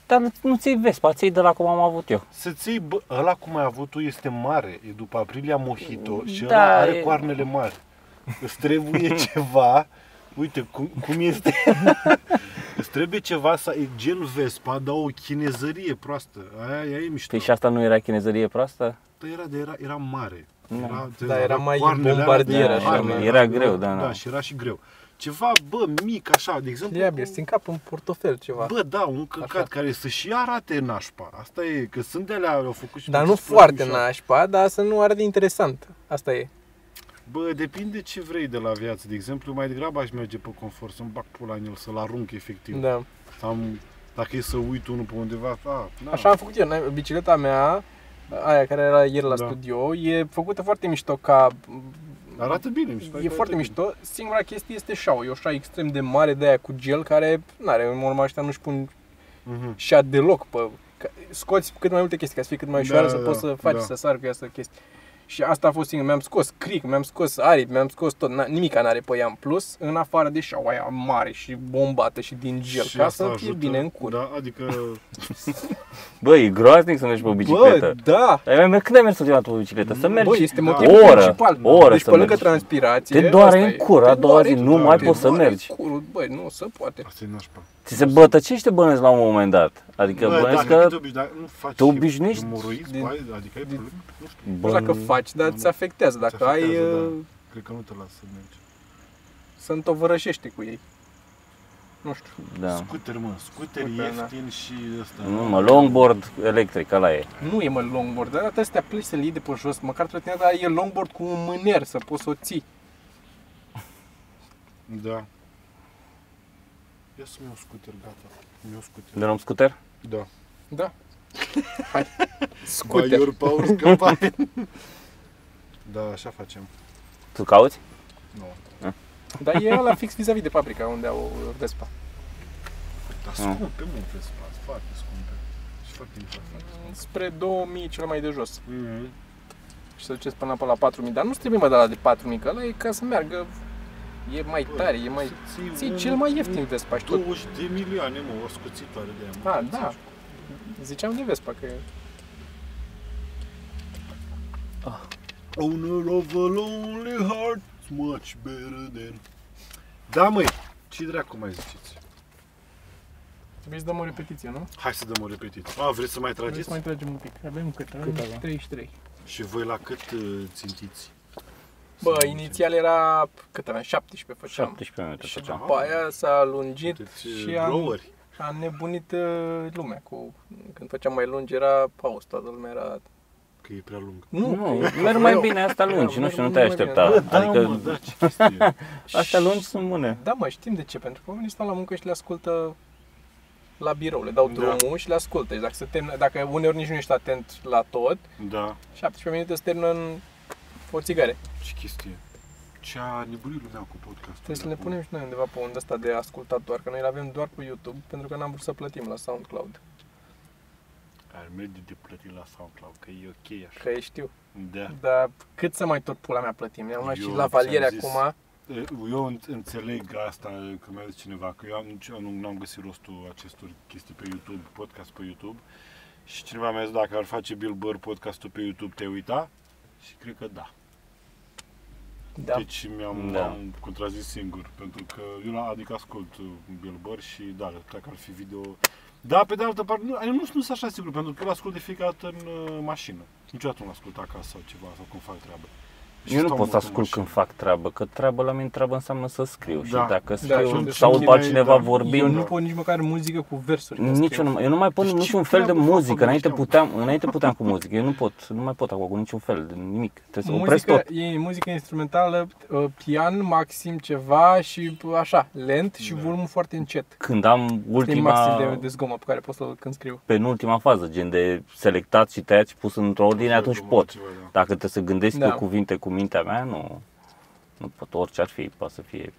Dar nu- nu ți-i Vespa, ți de la cum am avut eu. Să-ți iei, bă, ăla cum ai avut tu este mare, e după Aprilia Mojito și Da, ăla are e- coarnele mari. Îți trebuie ceva, uite cum, cum este, îți trebuie ceva să e gel Vespa, dar o chinezărie proastă, aia, aia e mișto. Păi și asta nu era chinezărie proastă? Dar era, de, era, era mare. Da. Da, era avea mai coarnele alea bombardier, de așa, arme, mai- era greu, da, da. da. și era și greu. Ceva, bă, mic așa, de exemplu. Pliabil, cu- ți încap în portofel ceva. Bă, da, un căcat Așa. care să și arate nașpa. Asta e, că sunt de alea, au făcut și Dar pe nu display foarte mișto. nașpa, dar să nu arde interesant. Asta e. Bă, depinde ce vrei de la viață. De exemplu, mai degrabă aș merge pe confort, să-mi bag pula în el, să-l arunc efectiv. Da. Să am, dacă e să uit unul pe undeva, a, na. Așa am făcut eu. n- Bicicleta mea, aia care era ieri la Da. studio, e făcută foarte mișto ca... Arată bine, mișto. E arată foarte bine. mișto. Singura chestie este șaua. E o șa extrem de mare de aia cu gel care, n-are, în urma ăștia nu-și pun Mhm. șa deloc pe... ca- Scoți cât mai multe chestii ca să fie cât mai ușoară Da, să da, poți să faci, da. să sar cu ea să chestii. Și asta a fost singur. Mi-am scos cric, mi-am scos aripi, mi-am scos tot. N- nimica n-are pe ea în plus, în afară de șaua aia mare și bombată și din gel, Și ca asta să fie ajută. bine în cur. Da, adică, Bă, e groaznic să mergi pe o bicicletă. Bă, da! Ai mai mer- Când ai mers ultima dată pe bicicletă? Să mergi Bă, este Da. motivul o oră, principal. o oră deci să pe lângă mergi. transpirație, Te doare asta în e. cur, Te a doua zi doare, nu da, mai te poți să doare mergi. Curul, băi, nu se poate. asta e nașpa. Ți se bătăcește și te bănesc la un moment dat. Adică Bă, bănesc dacă că... te obiș- dar nu faci te obișnuiești Hemoroizi, din- bă, adică ai din- probleme? Nu știu. Nu știu dacă faci, dar nu, îți nu. afectează. Dacă Ți ai, afectează, da. uh, Cred că nu te lasă să mergi. să întovărășește cu ei. Nu știu. Da. Scooter, mă, scooter Scooter, da. ieftin și ăsta. Nu, mă, longboard electric, ăla e. Nu e mă longboard, dar trebuie să te aplici să-l iei de pe jos, măcar trebuie dar e longboard cu un mâner să poți să o ții. Da. Ia să-mi iau scooter, gata. Mi iau scooter. De luăm scooter? Da. Da. Hai. By Scooter. your power scăpai. da, așa facem. Tu cauți? Nu. Dar e la fix vis-a-vis de fabrica unde au Vespa. Dar Ah. scumpe, mă, Vespa, foarte scumpe. Și foarte interesant. Spre 2000 cel mai de jos. Mm-hmm. Și să duceți până pe la 4000, dar nu trebuie mă de la de 4000, că ăla e ca să meargă E mai tare, e mai... Ții cel mai ieftin Vespa și tot. 20 de milioane, mă, o scuțitoare de aia. mă. Ah, da. Ziceam de Vespa că e... Owner of a lonely heart, much better than... Da, măi, ce dracu mai ziceți? Trebuie să dăm o repetiție, nu? Hai să dăm o repetiție. A, vreți să mai Trebuie trageți? să mai tragem un pic. Avem cât? Avem Cât avem? 33. Și voi la cât uh, țintiți? Bă, Să inițial era, cât aveam, 17 făceam. 17 minute Și făceam. după aia s-a lungit Sunteți și uh, am, groweri. a nebunit uh, lumea cu... Când făceam mai lungi era pauz, toată lumea era... Că e prea lung. Nu, Nu, că- merg mai eu- bine asta lungi, Eu nu știu, nu merg te mai bine. aștepta. Bă, da, Adică mă, da, ce chestie. astea lungi sunt bune. Da, mă, știm de ce, pentru că oamenii stau la muncă și le ascultă la birou, le dau Da. drumul și le ascultă. Și dacă, se termină, dacă uneori nici nu ești atent la tot, Da, 17 minute se termină în o țigare. ce chestie. Ce a nebunit lumea cu podcastul. Trebuie să le punem și noi undeva pe undă asta de ascultat doar, că noi le avem doar pe YouTube, pentru că n-am vrut să plătim la SoundCloud. Ar merge de plătit la SoundCloud, că e ok așa. Că e știu. Da. Dar cât să mai tot pula mea plătim? Ne-am luat și Eu la valiere ți-am zis. acum. Eu în- înțeleg asta, că mi-a zis cineva, că eu am, nici eu nu am găsit rostul acestor chestii pe YouTube, podcast pe YouTube. Și cineva mi-a zis dacă ar face Bill Burr podcastul pe YouTube, te uita? Și cred că da. Da. Deci mi-am Da. am contrazis singur, pentru că eu la, adică ascult uh, Bill Burr și da, dacă ar fi video... Da, pe de altă parte, nu, nu, nu sunt așa sigur, pentru că îl ascult de fiecare dată în uh, mașină. Niciodată nu ascult acasă sau ceva, sau când fac treabă. Și Eu nu stau pot să mult în ascult mașină. când fac treabă, că treabă la mine treabă înseamnă să scriu și Da. dacă Da, scriu și sau sunt pe chinei, cineva da. vorbind, Eu nu pot nici măcar muzică cu versuri. când Nici scriu. eu nu, eu nu mai pot Deci niciun ce fel de treabă fac muzică. acolo Înainte ăștia, puteam, înainte puteam cu muzică. Eu nu pot, nu mai pot acum cu niciun fel de nimic. Trebuie să opresc Muzică, tot. e muzică instrumentală, uh, pian, maxim ceva și uh, așa, lent și Da. volumul foarte încet. Când am Ultima... ultima, maxim de, de zgomot pe care pot să-l când scriu. penultima fază, gen de selectat și tăiat și pus într-o ordine, Așa, atunci cum pot. Altceva, da. Dacă trebuie să gândesc Da. eu cuvinte cu mintea mea, nu, nu pot. Orice ar fi, poate să fie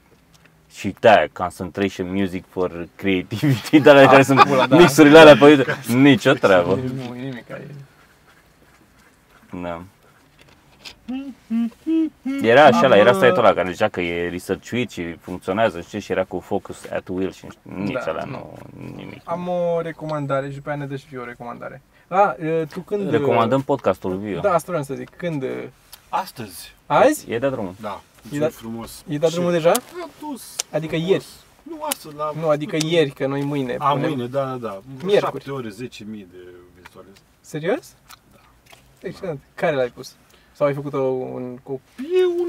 Și da, concentration music for creativity, de alea care sunt pula, da. mixurile alea pe YouTube. Nicio treabă. Nu, e nimic. E... Da. Era așa, la era site ăla care zicea că e researchuit și funcționează, știi, și era cu focus at will și nici Da, alea nu. nu, nimic. Am o recomandare și după aia ne dă și eu o recomandare. A, e, tu când... Recomandăm podcastul Vio. Da, asta vreau să zic. Când... e, Astăzi. Azi? E de drumul. Da. E E dat- frumos. E dat Și drumul deja? A dus. Adică frumos. ieri. Nu, astăzi, la... Nu, adică ieri, că noi mâine A, punem. mâine, da, da, da. Miercuri. 7 ore, 10.000 de vizualizări. Serios? Da. Excelent. Care l-ai pus? Sau ai făcut-o un, cu... E un,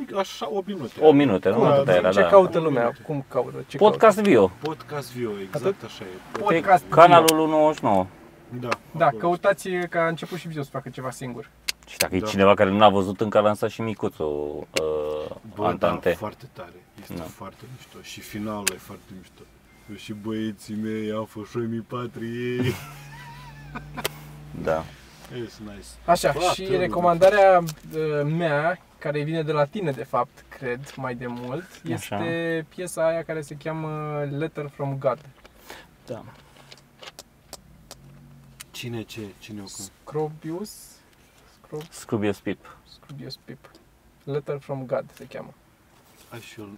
mic- așa, 8 minute. 8 minute, nu? Da, Atâta era, ce da. caută lumea? Cum caută? Ce Podcast Vio. Podcast Vio, exact Atât? așa e. Caută? Podcast. Canalul 99. Da. Da, acolo. căutați că a început și Vio să facă ceva singur. Și dacă e Da. cineva care nu a văzut, încă a lansat și micuțul uh, Bă, Antante. da, foarte tare. Este Da. foarte mișto. Și finalul e foarte mișto. Eu și băieții mei am fost și mi patrie. Da. Yes, nice. Așa, Toată și lumea. recomandarea uh, mea, care vine de la tine de fapt, cred, mai de mult, este piesa aia care se cheamă Letter from God. da. Cine ce? Cine o cum? Scrobius, Scrob, Scrubius Pip. Scrobius Pip. Letter from God se cheamă. Hai și eu.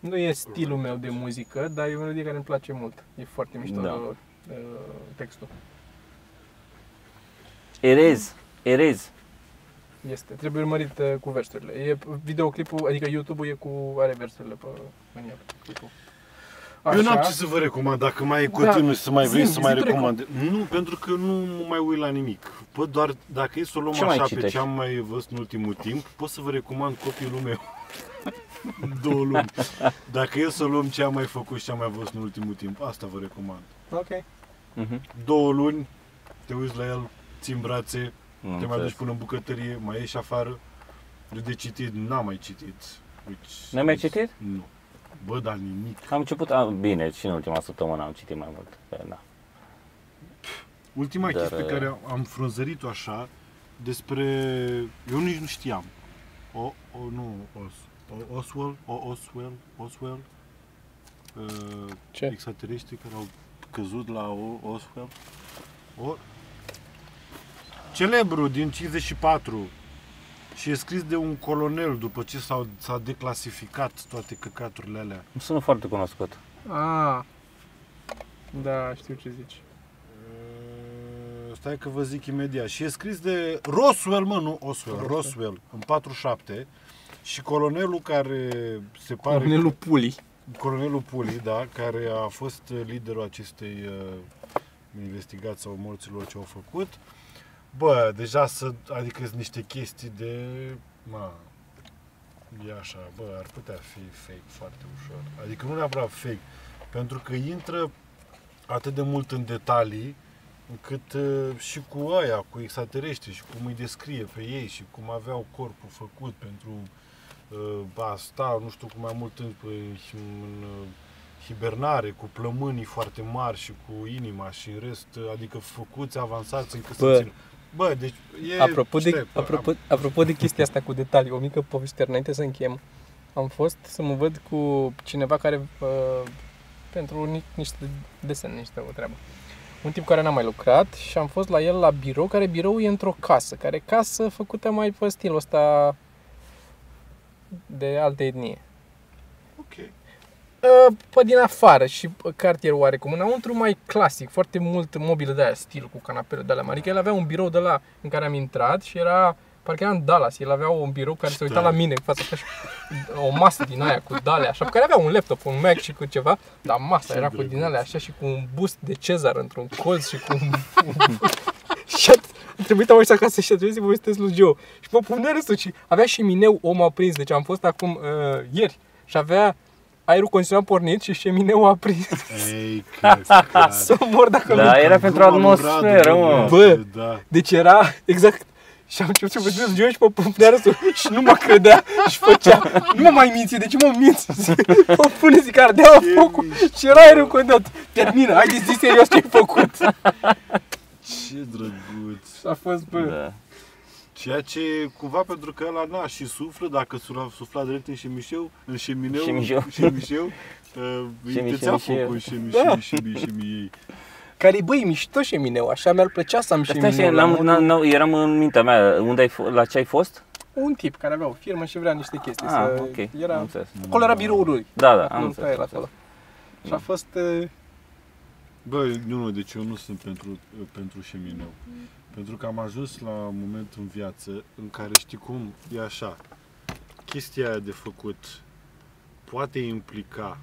Nu e stilul meu de muzică, dar e o melodie care îmi place mult. E foarte mișto Da. uh, textul. It is. It is. Este. Trebuie urmărit uh, cu versurile. E videoclipul, adică YouTube-ul e cu are versurile pe în el. Clipul. Eu n-am ce să vă recomand, dacă mai continui să mai vrei Da. Zi, să mai zi tu recomand. Nu, pentru că nu mă mai uit la nimic. Pot doar, dacă e să o luăm Ce mai așa pe citești? ce am mai văzut în ultimul timp, pot să vă recomand copilul meu. Două luni. Dacă e să luăm ce am mai făcut și ce am mai văzut în ultimul timp, asta vă recomand. Ok. Mhm. Două luni, te uiți la el, ții în brațe, Nu te mai înțeles. duci până în bucătărie, mai ieși afară. Eu de citit n-am mai citit. Which- N-ai mai citit? Nu. Bă, dar nimic. Am început, a, bine, și în ultima săptămână am citit mai mult. Că, Da. Ultima Dar, chestie pe uh, care am frunzărit-o așa, despre... Eu nici nu știam. O, o nu, Os, o, Oswald, o, Oswald, Oswald, uh, Ce? extraterestri care au căzut la o, Oswald. O, celebru din 54 și e scris de un colonel după ce s-au, s-a declasificat toate căcaturile alea. Îmi sună foarte cunoscut. Ah. Da, știu ce zici. Uh, Stai că vă zic imediat. Și e scris de Roswell, mă, nu Oswell, Roswell. Roswell, în 47. Și colonelul care se pare... Cornelul Puli. Colonelul Puli, da, care a fost liderul acestei uh, investigații sau morților ce au făcut. Bă, deja să, adică sunt niște chestii de, ma, e așa, bă, ar putea fi fake foarte ușor. Adică nu neapărat fake, pentru că intră atât de mult în detalii, încât uh, și cu aia, cu extraterestri și cum îi descrie pe ei și cum aveau corpul făcut pentru uh, a sta, nu știu, cu mai mult în, în, în uh, hibernare, cu plămânii foarte mari și cu inima și în rest, uh, adică făcuți, avansați încât Bă. să țin. Bă, deci e... Apropo de, știi, apropo, apropo de chestia asta cu detalii, o mică poveste înainte să închem. Am fost să mă văd cu cineva care, uh, pentru ni- niște desene, niște o treabă. Un tip care n-a mai lucrat și am fost la el la birou, care birou e într-o casă, care casă făcută mai pe stilul ăsta de altă etnie. Ok. Uh, pe din afară și pe cartier oarecum. Înăuntru mai clasic, foarte mult mobilă de aia, stil cu canapele de alea mari. Adică el avea un birou de la în care am intrat și era, parcă era în Dallas, el avea un birou care se uita la mine cu fața așa și o masă din aia cu dale așa, pe care avea un laptop, un Mac și cu ceva, dar masa Ce era cu drăguț. din alea așa și cu un bust de Cezar într-un colț și cu un... și a a trebuit am ăștia acasă și a trebuit să povestesc lui Joe. Și mă punea râsul și avea și mineu omul aprins, deci am fost acum uh, ieri și avea aerul condiționat pornit și șemineul aprins. Ei, căcat. să mor dacă Da, nu... era pentru atmosferă, mă. Bă. Da. Deci era exact și am început să vorbesc Joe și mă punea râsul și nu mă credea și făcea, nu mă mai minți, de ce mă minți? Mă pune zic, ardea Ce focul mișto. și era aerul condiționat. Termină, haideți zi serios ce ai făcut. Ce drăguț. A fost, bă, Da. Ceea ce cumva pentru că ăla na și suflă, dacă sufla, sufla direct în șemișeu, în șemineu, Șemișeu. șemișeu, uh, îi Șemi- tățea șemișeu. focul șemi, Da. șemi, șemi, șemi ei. Care, băi, mișto șemineu, așa mi-ar plăcea să am Stai șemineu. și la n-am, modul- n-am, n-am, eram în mintea mea, unde ai, f- la ce ai fost? Un tip care avea o firmă și vrea niște chestii. Ah, să... ok, am Era... înțeles. Acolo era biroul lui. Da, da, am Nu, înțeles. era am acolo. înțeles. Și a fost... uh, Bă, nu, nu, deci eu nu sunt pentru, pentru șemineu. Pentru că am ajuns la un moment în viață în care știi cum, e așa, chestia aia de făcut poate implica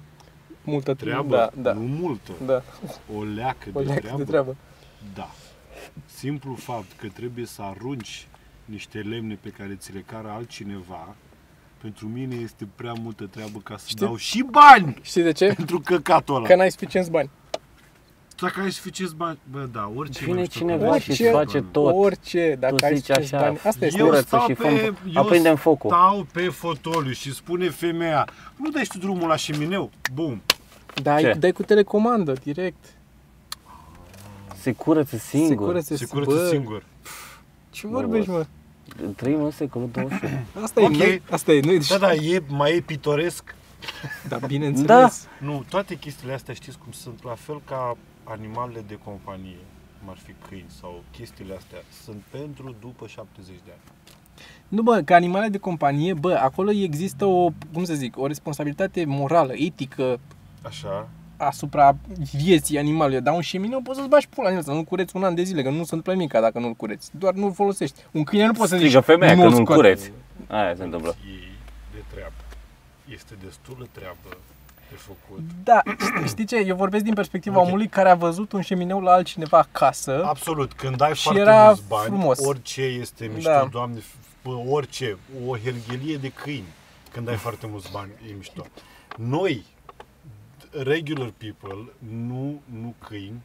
multă treabă, Da, da. nu multă, Da, o leacă, o de, leacă treabă. de treabă. Da. Simplu fapt că trebuie să arunci niște lemne pe care ți le cară altcineva, pentru mine este prea multă treabă ca să Știi- dau și bani Știi de ce? pentru căcatul ăla. Că n-ai suficienți bani. Dacă ai suficienți bani, bă, da, orice Vine mai știu cineva că- Orice- și îți face tot. Orice, dacă Tu ai zici suficienți așa, bani. Asta este. Eu curăță stau și pe, făm- eu aprindem focul. stau pe fotoliu și spune femeia, nu dai și tu drumul la șemineu? Bum. Dai, Ce? dai cu telecomandă, direct. Se curăță singur. Se curăță, Se curăță bă, singur. Ce vorbești, mă? Trăim în secolul 21. Asta Ok. e, noi, asta e, noi, Da, da, e, mai e pitoresc. da, bineînțeles. Nu, toate chestiile astea știți cum sunt, la fel ca animalele de companie, cum ar fi câini sau chestiile astea, sunt pentru după 70 de ani. Nu, bă, ca animale de companie, bă, acolo există o, cum să zic, o responsabilitate morală, etică Așa? asupra vieții animalului. Dar un șemineu poți să-ți bagi pula în el, să nu cureți un an de zile, că nu se întâmplă nimic dacă nu-l cureți. Doar nu-l folosești. Un câine nu poți să zici, Strigă femeia că "Nu-l nu-l scot." cureți. Aia se întâmplă. E de treabă. Este destulă treabă de făcut. Da, știi ce? Eu vorbesc din perspectiva Ok. omului care a văzut un șemineu la altcineva acasă. Absolut, când ai Și foarte era mulți bani, frumos. orice este mișto, Da. doamne, f- bă, orice, o herghelie de câini, când ai foarte mulți bani, e mișto. Noi, regular people, nu, nu câini,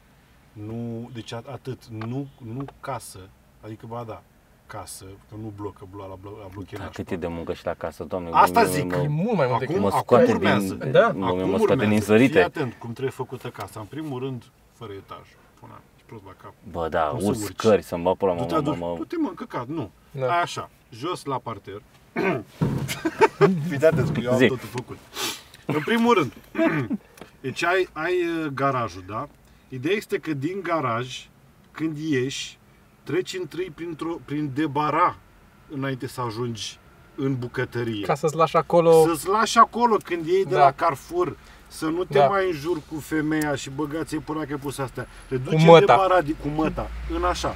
nu, deci a- atât, nu, nu casă, adică ba da, casă, că nu blocă, blo, la, blo, la blochie Da, nașpa. cât e de muncă și la casă, doamne. Asta mă- zic. mă- E mult mai mult Acum- decât... Mă acum scoate urmează. din, Da. mă, Acum mă scoate din urmează. Fii sărite. atent cum trebuie făcută casa. În primul rând, fără etaj. Până și prost la cap. Bă, da, Cum să urs urci? cări să-mi bag pula, mă, Du-te, mă, adu- mă, mă. du-te mă, încăcat, nu. Da. Ai așa, jos la parter. Fiți atenți că eu am Zi. totul făcut. În primul rând, deci ai, ai uh, garajul, da? Ideea este că din garaj, când ieși, treci întâi printr-o, prin debara înainte să ajungi în bucătărie. Ca să-ți lași acolo... Să-ți lași acolo când iei de Da. la Carrefour, să nu te Da. mai înjuri cu femeia și băgați-i până că pus astea. Te duci Cu în măta. debaradi, cu măta, în așa.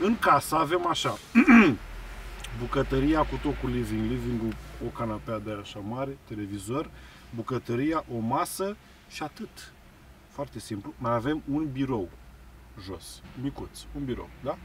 În casă avem așa, bucătăria cu tot cu living, living o canapea de aia așa mare, televizor, bucătăria, o masă și atât. Foarte simplu. Mai avem un birou jos, micuț, un birou, da?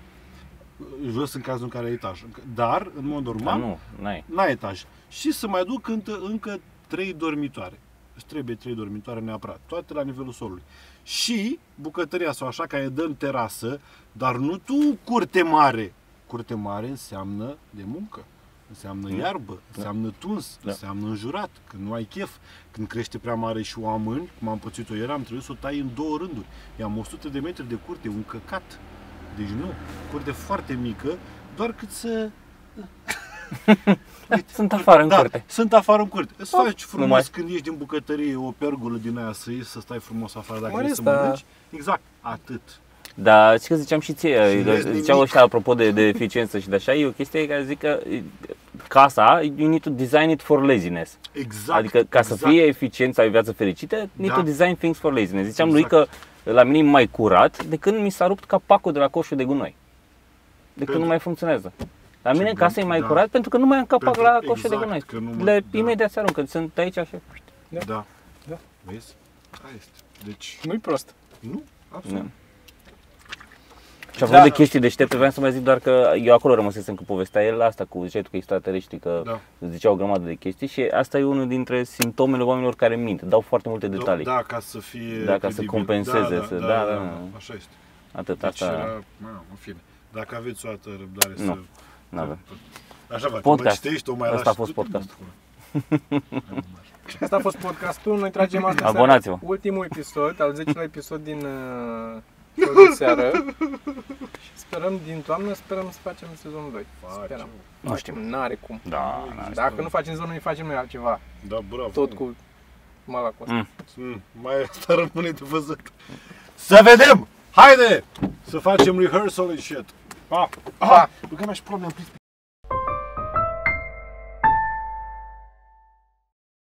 Jos în cazul în care ai etaj. Dar, în mod Da, normal, nu, n-ai. n-ai etaj. Și să mai duc încă, încă trei dormitoare. Îți trebuie trei dormitoare neapărat, toate la nivelul solului. Și bucătăria sau așa, care dă în terasă, dar nu tu curte mare. Curte mare înseamnă de muncă. Înseamnă Da. iarbă, înseamnă tuns, Da. înseamnă înjurat, când nu ai chef. Când crește prea mare și o amâni, cum am pățit-o ieri, am trebuit să o tai în două rânduri. I-am 100 de metri de curte, un căcat. Deci nu, curte foarte mică, doar cât să Sunt afară în da, curte. sunt afară în curte. Îți faci frumos numai. când ieși din bucătărie o pergolă din aia să ieși, să stai frumos afară dacă Mă vrei să rest, da. mănânci. Exact, atât. Dar știi că ziceam și ție, Și că vezi ziceau nimic. ăștia apropo de, de eficiență și de așa, e o chestie care zic că e, casa, you need to design it for laziness. Exact. adică ca să exact. fie eficient, să ai viață fericită, need Da. to design things for laziness. Ziceam Exact. lui că la mine e mai curat de când mi s-a rupt capacul de la coșul de gunoi. De când Pentru- nu mai funcționează. La Ce mine în bun, casă e mai da. curat pentru că nu mai am capac Pentru- la coșul de exact, gunoi. că nu mai- Le, da. Imediat se aruncă, sunt aici așa. Da. Da. Vezi? Asta este. Deci, Nu-i prost. nu, absolut. Da. Și apropo Da. de chestii deștepte, vreau să mai zic doar că eu acolo rămăsesem cu povestea el asta cu ziceai tu că extraterestri, că Da. îți zicea o grămadă de chestii și asta e unul dintre simptomele oamenilor care mint, dau foarte multe detalii. Da, ca să fie Da, ca să credibil. compenseze, da, să- da, da, da, da, da, da. Așa este. Atât, Deci asta era, mă, în fine. Dacă aveți o altă răbdare Nu, să... n-avem. Așa faci, Podcast. mă citești, o mai Ăsta lași. a fost Du-te, mă, podcastul. până. Asta a fost podcastul. Noi tragem asta Abonați-vă. ultimul episod, al 10-lea episod din uh, show de seară. Și sperăm din toamnă, sperăm să facem sezonul 2. Sperăm. Nu știu. N-are cum. Da, na, Dacă nu facem sezonul 1, facem noi altceva. Da, bravo. Tot cu malacul ăsta. Mm. Mm, mai asta rămâne de văzut. Să vedem! Haide! Să facem rehearsal and shit. Pa! Pa! Bă, că mi-aș pula, mi-am prins